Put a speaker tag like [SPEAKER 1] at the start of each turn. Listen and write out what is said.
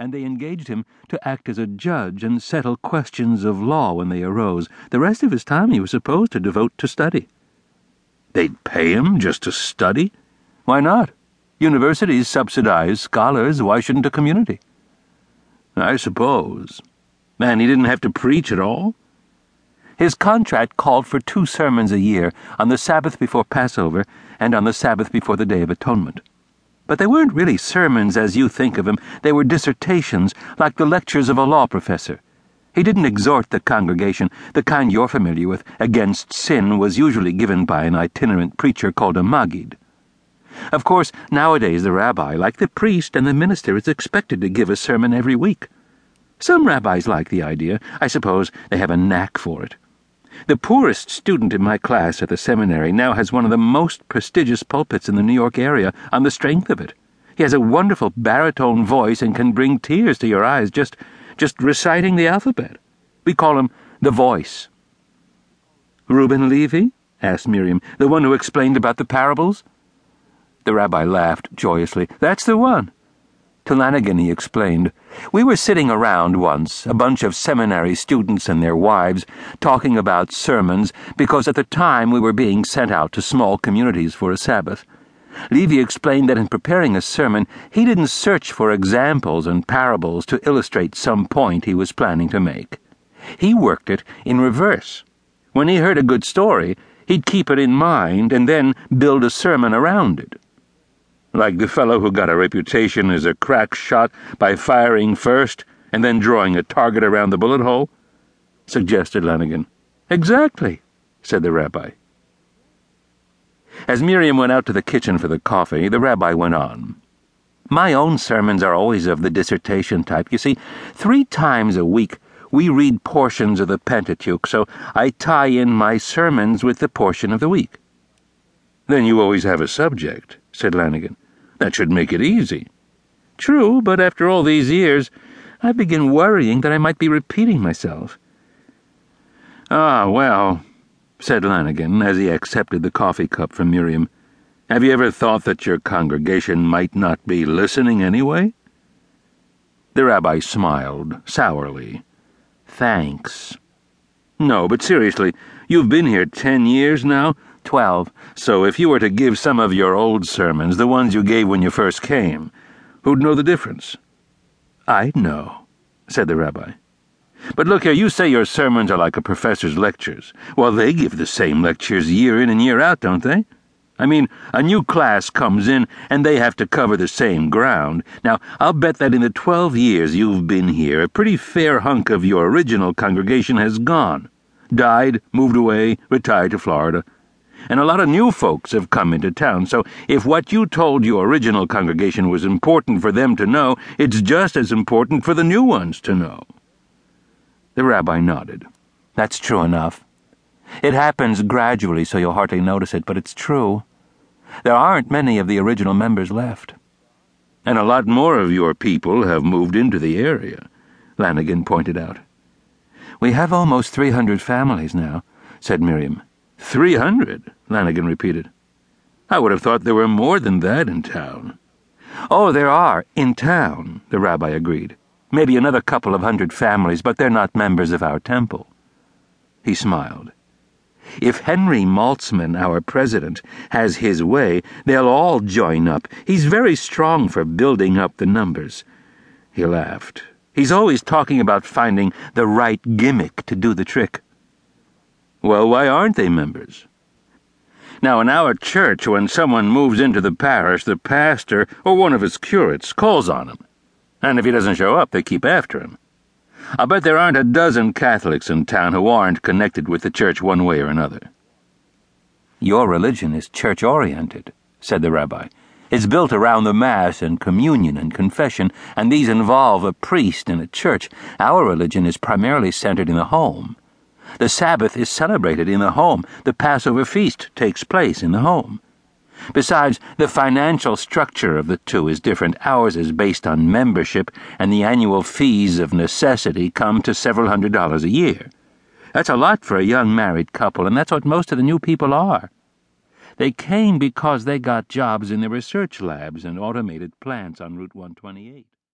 [SPEAKER 1] and they engaged him to act as a judge and settle questions of law when they arose. The rest of his time he was supposed to devote to study.
[SPEAKER 2] They'd pay him just to study?
[SPEAKER 1] Why not? Universities subsidize scholars. Why shouldn't a community?
[SPEAKER 2] I suppose. Man, he didn't have to preach at all?
[SPEAKER 1] His contract called for two sermons a year on the Sabbath before Passover and on the Sabbath before the Day of Atonement. But they weren't really sermons as you think of them, they were dissertations, like the lectures of a law professor. He didn't exhort the congregation. The kind you're familiar with, against sin, was usually given by an itinerant preacher called a Maggid. Of course, nowadays the rabbi, like the priest and the minister, is expected to give a sermon every week. Some rabbis like the idea. I suppose they have a knack for it. The poorest student in my class at the seminary now has one of the most prestigious pulpits in the New York area on the strength of it. He has a wonderful baritone voice and can bring tears to your eyes just just reciting the alphabet. We call him the voice.
[SPEAKER 2] Reuben Levy? asked Miriam, the one who explained about the parables?
[SPEAKER 1] The rabbi laughed joyously. That's the one. To he explained, We were sitting around once, a bunch of seminary students and their wives, talking about sermons, because at the time we were being sent out to small communities for a Sabbath. Levy explained that in preparing a sermon, he didn't search for examples and parables to illustrate some point he was planning to make. He worked it in reverse. When he heard a good story, he'd keep it in mind and then build a sermon around it.
[SPEAKER 2] Like the fellow who got a reputation as a crack shot by firing first and then drawing a target around the bullet hole? suggested Lanigan.
[SPEAKER 1] Exactly, said the rabbi. As Miriam went out to the kitchen for the coffee, the rabbi went on. My own sermons are always of the dissertation type. You see, three times a week we read portions of the Pentateuch, so I tie in my sermons with the portion of the week.
[SPEAKER 2] Then you always have a subject, said Lanigan. That should make it easy.
[SPEAKER 1] True, but after all these years, I begin worrying that I might be repeating myself.
[SPEAKER 2] Ah, well, said Lanigan as he accepted the coffee cup from Miriam. Have you ever thought that your congregation might not be listening anyway?
[SPEAKER 1] The rabbi smiled sourly. Thanks.
[SPEAKER 2] No, but seriously, you've been here ten years now.
[SPEAKER 1] Twelve.
[SPEAKER 2] So if you were to give some of your old sermons, the ones you gave when you first came, who'd know the difference?
[SPEAKER 1] I'd know, said the rabbi.
[SPEAKER 2] But look here, you say your sermons are like a professor's lectures. Well, they give the same lectures year in and year out, don't they? I mean, a new class comes in and they have to cover the same ground. Now, I'll bet that in the 12 years you've been here, a pretty fair hunk of your original congregation has gone. Died, moved away, retired to Florida and a lot of new folks have come into town, so if what you told your original congregation was important for them to know, it's just as important for the new ones to know.
[SPEAKER 1] The rabbi nodded. That's true enough. It happens gradually, so you'll hardly notice it, but it's true. There aren't many of the original members left.
[SPEAKER 2] And a lot more of your people have moved into the area, Lanigan pointed out.
[SPEAKER 1] We have almost 300 families now, said Miriam.
[SPEAKER 2] Three hundred, Lanigan repeated. I would have thought there were more than that in town.
[SPEAKER 1] Oh, there are, in town, the rabbi agreed. Maybe another couple of hundred families, but they're not members of our temple. He smiled. If Henry Maltzman, our president, has his way, they'll all join up. He's very strong for building up the numbers. He laughed. He's always talking about finding the right gimmick to do the trick.
[SPEAKER 2] Well, why aren't they members? Now, in our church, when someone moves into the parish, the pastor or one of his curates calls on him. And if he doesn't show up, they keep after him. I bet there aren't a dozen Catholics in town who aren't connected with the church one way or another.
[SPEAKER 1] Your religion is church oriented, said the rabbi. It's built around the Mass and communion and confession, and these involve a priest and a church. Our religion is primarily centered in the home. The Sabbath is celebrated in the home. The Passover feast takes place in the home. Besides, the financial structure of the two is different. Ours is based on membership, and the annual fees of necessity come to several hundred dollars a year. That's a lot for a young married couple, and that's what most of the new people are. They came because they got jobs in the research labs and automated plants on Route 128.